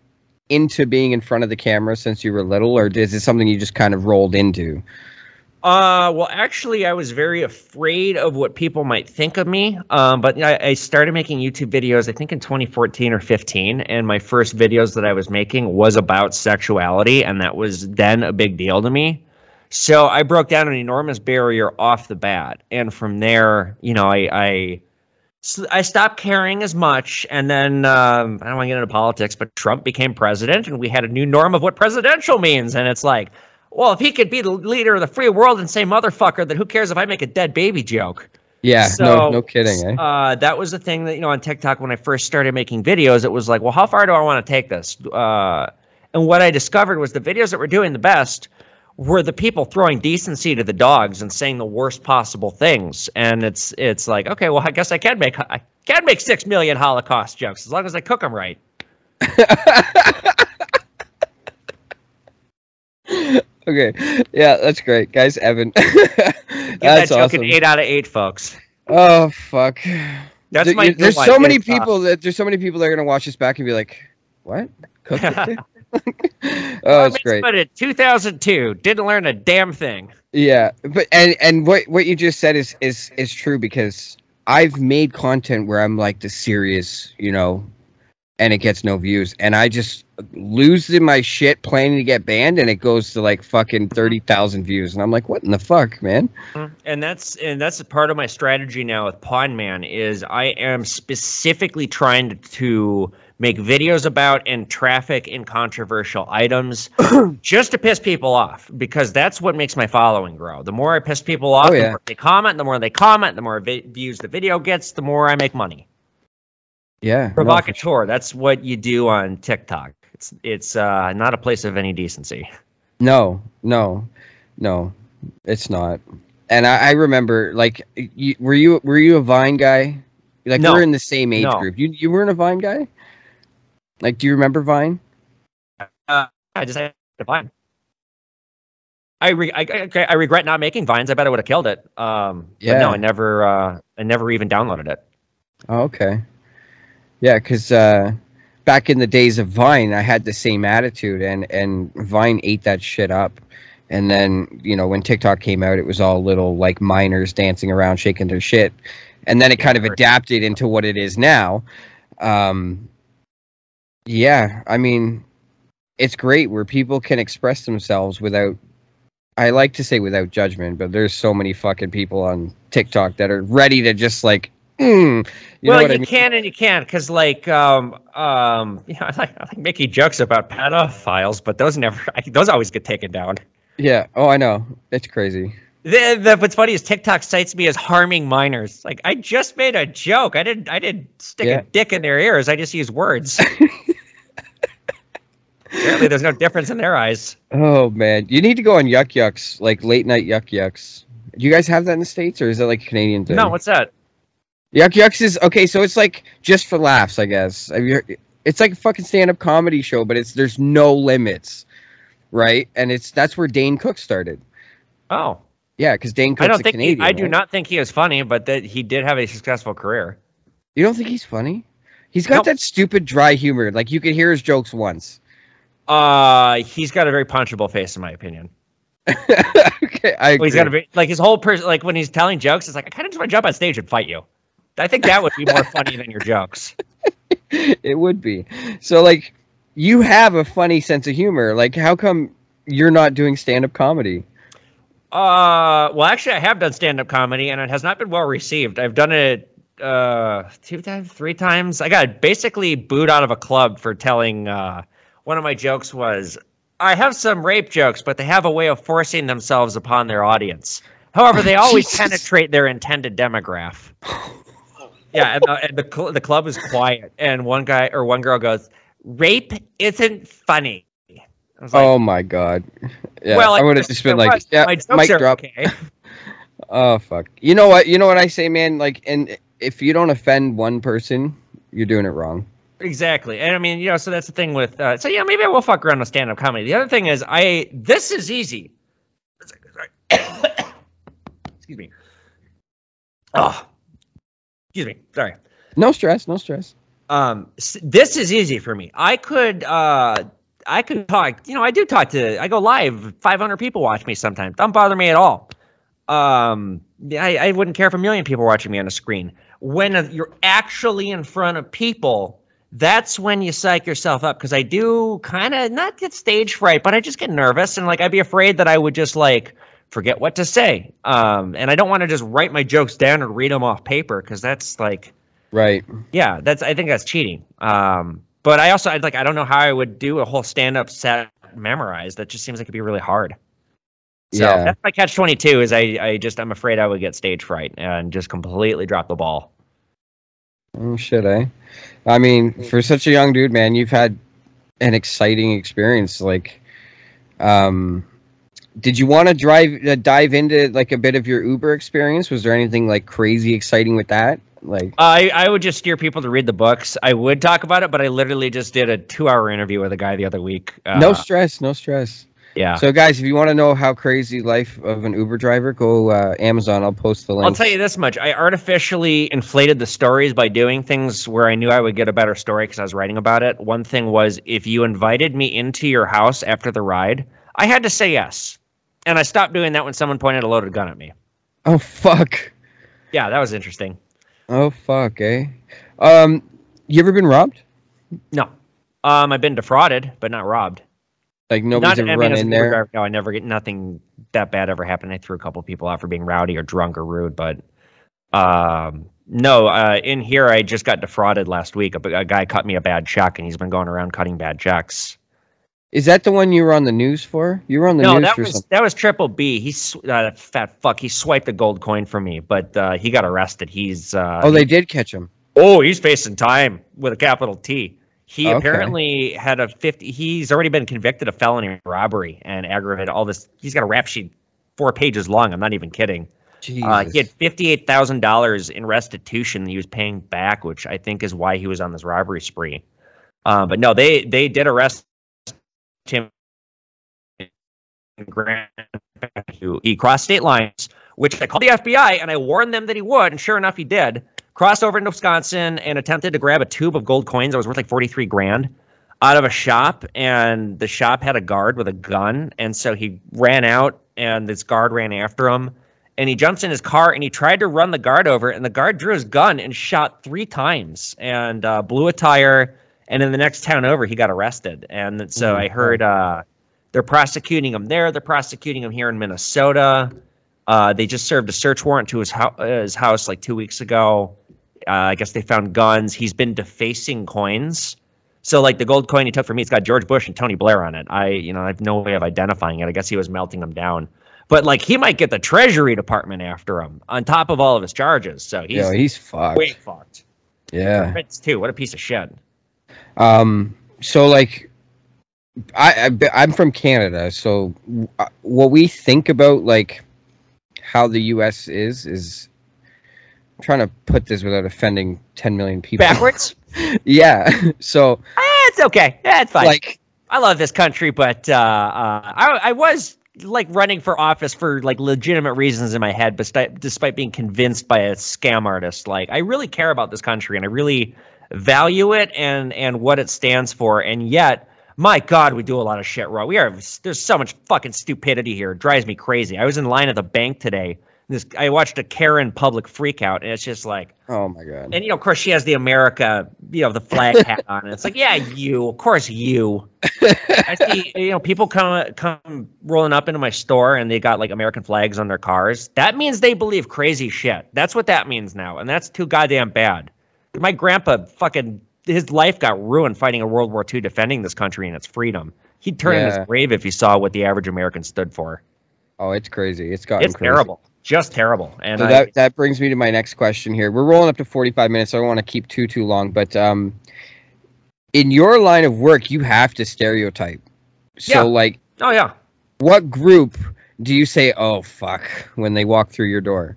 into being in front of the camera since you were little or is it something you just kind of rolled into? Uh, well, actually, I was very afraid of what people might think of me. Um, but I, I started making YouTube videos, I think in 2014 or 15, and my first videos that I was making was about sexuality, and that was then a big deal to me. So I broke down an enormous barrier off the bat, and from there, you know, I I, I stopped caring as much, and then um, I don't want to get into politics, but Trump became president, and we had a new norm of what presidential means, and it's like. Well, if he could be the leader of the free world and say motherfucker, then who cares if I make a dead baby joke? Yeah, So, no no kidding, eh? Uh, that was the thing that you know on TikTok when I first started making videos. It was like, well, how far do I want to take this? Uh, and what I discovered was the videos that were doing the best were the people throwing decency to the dogs and saying the worst possible things. And it's it's like, okay, well, I guess I can make I can make six million Holocaust jokes as long as I cook them right. [laughs] okay. Yeah, that's great. Guys, Evan. [laughs] That's that joke awesome. an eight out of eight, folks. Oh fuck. That's There- my there's so many people that there's so many people that are gonna watch this back and be like, "What? Too?" [laughs] oh, it's great. But in 2002, didn't learn a damn thing. Yeah, but and and what what you just said is is is true because I've made content where I'm like the serious, you know, and it gets no views, and I just lose in my shit planning to get banned, and it goes to like fucking mm-hmm. thirty thousand views, and I'm like, what in the fuck, man? Mm-hmm. And that's and that's a part of my strategy now with Pawn Man is I am specifically trying to, to make videos about and traffic in controversial items [clears throat] just to piss people off because that's what makes my following grow. The more I piss people off, Oh, the more they comment, the more they comment, the more vi- views the video gets, the more I make money. Yeah, no, Provocateur, that's what you do on TikTok. It's it's uh, not a place of any decency. No, no, no, it's not. And I, I remember, like, you, were you were you a Vine guy? Like, No. we're in the same age No. group. You you weren't a Vine guy? Like, do you remember Vine? Uh, I just had to Vine. I, re- I, I I regret not making vines. I bet I would have killed it. Um, yeah. Yeah. no, I never. Uh, I never even downloaded it. Oh, okay. Yeah, because uh, back in the days of Vine, I had the same attitude, and and Vine ate that shit up. And then you know when TikTok came out, it was all little like minors dancing around, shaking their shit, and then it kind of adapted into what it is now. Um, yeah, I mean, it's great where people can express themselves without. I like to say without judgment, but there's so many fucking people on TikTok that are ready to just like, mm, you well, know you I mean? can and you can't because, like, um, um, [laughs] you know, I like, I like making jokes about pedophiles, but those never. [laughs] I, those always get taken down. Yeah. Oh, I know. It's crazy. The, the, what's funny is TikTok cites me as harming minors. Like, I just made a joke. I didn't. I didn't stick Yeah. a dick in their ears. I just used words. [laughs] Apparently, there's no difference in their eyes. Oh man, you need to go on Yuk Yuk's, like late night Yuk Yuk's. Do you guys have that in the states, or is that like a Canadian thing? No, what's that? Yuk Yuk's is okay. So it's like just for laughs, I guess. Have you heard- It's like a fucking stand-up comedy show, but it's there's no limits, right? And it's that's where Dane Cook started. Oh, Yeah, because Dane Cook's I don't a think Canadian. he, I do not think he is funny, but that he did have a successful career. You don't think he's funny? He's got Nope. that stupid dry humor. Like you could hear his jokes once. Uh, he's got a very punchable face, in my opinion. [laughs] okay, I agree. Well, he's got a very, like his whole person, like when he's telling jokes, it's like I kind of just want to jump on stage and fight you. I think that would be more funny than your jokes. [laughs] it would be. So like you have a funny sense of humor. Like, how come you're not doing stand-up comedy? Uh, well, actually, I have done stand-up comedy, and it has not been well received. I've done it uh two times, three times. I got basically booed out of a club for telling. Uh, one of my jokes was, "I have some rape jokes, but they have a way of forcing themselves upon their audience. However, they always [laughs] penetrate their intended demographic." yeah, and, the, and the cl- the club is quiet, and one guy or one girl goes, "Rape isn't funny." Like, oh my god. Yeah, well, I would have just been like, was. yeah, mic drop. okay. [laughs] Oh fuck. You know what? You know what I say, man. Like, and if you don't offend one person, you're doing it wrong. Exactly, and I mean, you know, so that's the thing with. Uh, so yeah, maybe I will fuck around with stand-up comedy. The other thing is, I this is easy. [coughs] Excuse me. Oh, excuse me. Sorry. No stress. No stress. Um, this is easy for me. I could, uh, I could talk. You know, I do talk to. I go live. Five hundred people watch me sometimes. Don't bother me at all. Um, I, I wouldn't care if a million people watching me on a screen. When you're actually in front of people, that's when you psych yourself up. Because I do kind of not get stage fright, but I just get nervous and like I'd be afraid that I would just like forget what to say. Um, and I don't want to just write my jokes down and read them off paper because that's like Right. yeah, that's I think that's cheating. Um, but I also I'd like I don't know how I would do a whole stand up set memorized. That just seems like it'd be really hard. So Yeah. that's my catch twenty two is I I just I'm afraid I would get stage fright and just completely drop the ball. Oh shit, eh? I mean, for such a young dude, man, you've had an exciting experience. Like, um, did you want to drive uh, dive into like a bit of your Uber experience? Was there anything like crazy exciting with that? Like, I I would just steer people to read the books. I would talk about it, but I literally just did a two hour interview with a guy the other week. Uh, no stress, no stress. Yeah. So, guys, if you want to know how crazy life of an Uber driver, go uh, Amazon. I'll post the link. I'll tell you this much: I artificially inflated the stories by doing things where I knew I would get a better story because I was writing about it. One thing was if you invited me into your house after the ride, I had to say yes, and I stopped doing that when someone pointed a loaded gun at me. Oh fuck. Yeah, that was interesting. Oh fuck, eh? Um, you ever been robbed? No, um, I've been defrauded, but not robbed. Like nobody's not, ever I mean, run in there. driver, no, I never get nothing that bad ever happened. I threw a couple people out for being rowdy or drunk or rude, but um, no, uh, in here I just got defrauded last week. A, a guy cut me a bad check, and he's been going around cutting bad checks. Is that the one you were on the news for? You were on the no, news that for was something. that was Triple B. He's uh, fat fuck. He swiped a gold coin from me, but uh, he got arrested. He's uh, Oh, they did catch him. Oh, he's facing time with a capital T. He Okay. apparently had a 50 he's already been convicted of felony robbery and aggravated all this he's got a rap sheet four pages long. I'm not even kidding. Uh, he had $58,000 in restitution that he was paying back, which I think is why he was on this robbery spree. Um, but no, they they did arrest him in Grand Avenue. He crossed state lines, which I called the FBI and I warned them that he would, and sure enough, he did. Crossed over into Wisconsin and attempted to grab a tube of gold coins that was worth like 43 grand out of a shop, and the shop had a guard with a gun, and so he ran out, and this guard ran after him, and he jumps in his car and he tried to run the guard over, and the guard drew his gun and shot three times and uh, blew a tire, and in the next town over, he got arrested, and so Oh, I heard uh, they're prosecuting him there, they're prosecuting him here in Minnesota. Uh, they just served a search warrant to his, uh, his house like two weeks ago. Uh, I guess they found guns. He's been defacing coins. So like the gold coin he took from me, it's got George Bush and Tony Blair on it. I you know I have no way of identifying it. I guess he was melting them down. But like he might get the Treasury Department after him on top of all of his charges. So he's Yo, he's fucked. way fucked. Yeah. Prince too. What a piece of shit. Um. So like, I, I I'm from Canada, so uh, what we think about like how the U.S. is is. I'm trying to put this without offending 10 million people. Backwards? [laughs] yeah. [laughs] So eh, it's okay. Yeah, it's fine. like I love this country, but uh, uh, I, I was like running for office for like legitimate reasons in my head, but despite being convinced by a scam artist. Like I really care about this country and I really value it and and what it stands for, and yet. My God, we do a lot of shit wrong. We are there's so much fucking stupidity here. It drives me crazy. I was in line at the bank today. This I watched a Karen public freak out, and it's just like, Oh my god. and you know, of course, she has the America, you know, the flag [laughs] hat on, and it's like, yeah, you, of course, you. I see, you know, people come come rolling up into my store, and they got like American flags on their cars. That means they believe crazy shit. That's what that means now, and that's too goddamn bad. My grandpa fucking his life got ruined fighting in World War II, defending this country and its freedom. He'd turn in his grave if he saw what the average American stood for. Oh, it's crazy. It's gotten It's crazy. terrible, just terrible. And So I, that that brings me to my next question here. We're rolling up to 45 minutes. So I don't want to keep too too long, but um in your line of work, you have to stereotype. So Yeah. like oh yeah, what group do you say, "Oh fuck," when they walk through your door?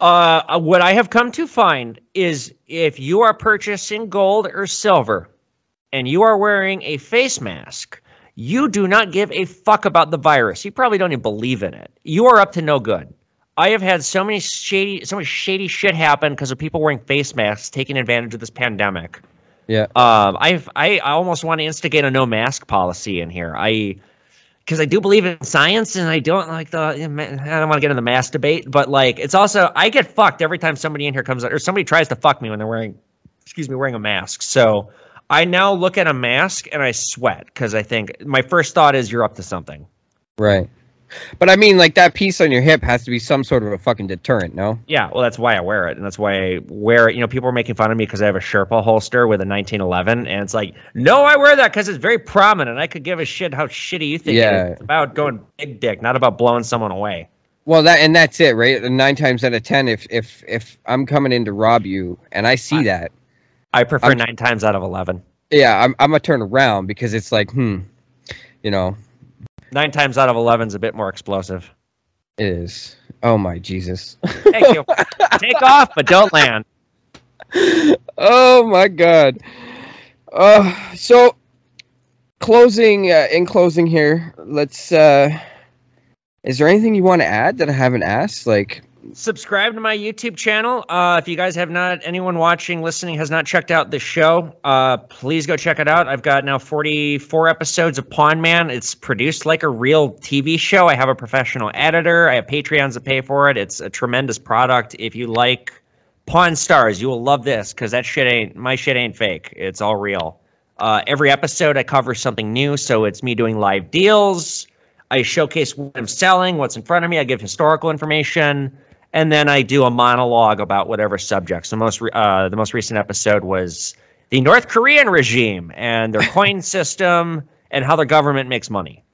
Uh, what I have come to find is if you are purchasing gold or silver and you are wearing a face mask, you do not give a fuck about the virus. You probably don't even believe in it. You are up to no good. I have had so many shady, so much shady shit happen because of people wearing face masks, taking advantage of this pandemic. Yeah. Um, I've I, I almost want to instigate a no mask policy in here. I because I do believe in science and I don't like the I don't want to get in the mask debate, but like it's also I get fucked every time somebody in here comes or somebody tries to fuck me when they're wearing excuse me wearing a mask. So I now look at a mask and I sweat because I think my first thought is you're up to something. Right. But I mean like that piece on your hip has to be some sort of a fucking deterrent, no? Yeah, well, that's why I wear it, and that's why I wear it. You know, people are making fun of me because I have a Serpa holster with a 1911, and it's like, no, I wear that because it's very prominent. I could give a shit how shitty you think Yeah. it is. It's about going big dick, not about blowing someone away. Well, that and that's it, right? Nine times out of ten, if if if I'm coming in to rob you and I see I- that, I prefer I'm- nine times out of 11. yeah, I'm I'm gonna turn around because it's like, hmm, you know, Nine times out of 11 is a bit more explosive. it is. Oh my Jesus. Thank you. [laughs] Take off, but don't land. oh my God. Uh, so closing uh, in closing here, let's. uh Is there anything you want to add that I haven't asked? Like, subscribe to my YouTube channel. Uh, if you guys have not, anyone watching, listening, has not checked out the show, uh, please go check it out. I've got now 44 episodes of Pawn Man. It's produced like a real TV show. I have a professional editor. I have Patreons that pay for it. It's a tremendous product. If you like Pawn Stars, you will love this because that shit ain't my shit ain't fake. It's all real. Uh, every episode, I cover something new. So it's me doing live deals. I showcase what I'm selling, what's in front of me. I give historical information, and then I do a monologue about whatever subjects. The most re- uh, the most recent episode was the North Korean regime and their [laughs] coin system and how their government makes money.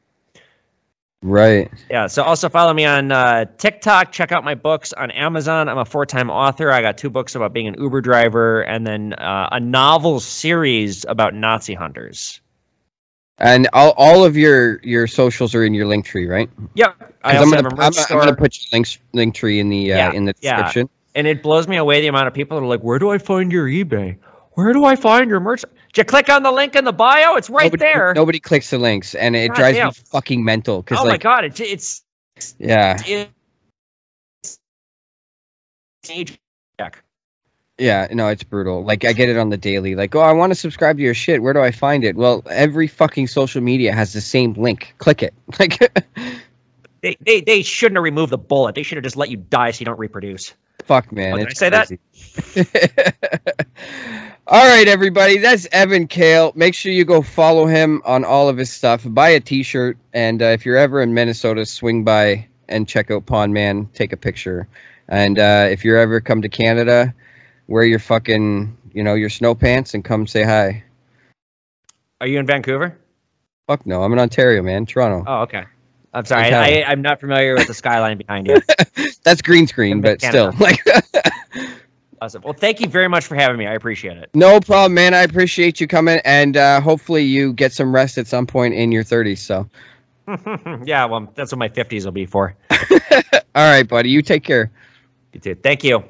right? Yeah. So also follow me on uh, TikTok. Check out my books on Amazon. I'm a four time author. I got two books about being an Uber driver, and then uh, a novel series about Nazi hunters. And all, all of your your socials are in your link tree, right? Yep. I I'm gonna I'm. I'm gonna put your links link tree in the uh, Yeah, in the yeah. description. and it blows me away the amount of people that are like, "Where do I find your eBay? Where do I find your merch?" Did you click on the link in the bio? It's right nobody, there. Nobody clicks the links, and it God drives damn. me fucking mental. Cause oh my like, god, it, it's yeah, it's check. Yeah, no, it's brutal. Like I get it on the daily. Like, oh, I want to subscribe to your shit. Where do I find it? Well, every fucking social media has the same link. Click it. [laughs] Like, They, they they shouldn't have removed the bullet. They should have just let you die so you don't reproduce. fuck, man. Oh, did I say that? that? [laughs] all right, everybody. That's Evan Kail. Make sure you go follow him on all of his stuff. Buy a T-shirt, and uh, if you're ever in Minnesota, swing by and check out Pawn Man. Take a picture. And uh, if you're ever come to Canada, wear your fucking, you know, your snow pants and come say hi. Are you in Vancouver? Fuck no, I'm in Ontario, man. Toronto. Oh, okay. I'm sorry. I, I'm not familiar with the skyline behind you. [laughs] That's green screen, but Canada. still, [laughs] like, [laughs] Awesome. Well, thank you very much for having me. I appreciate it. no problem, man. I appreciate you coming, and uh, hopefully you get some rest at some point in your 30s. So, yeah, well, that's what my 50s will be for. all right, buddy. You take care. You too. Thank you.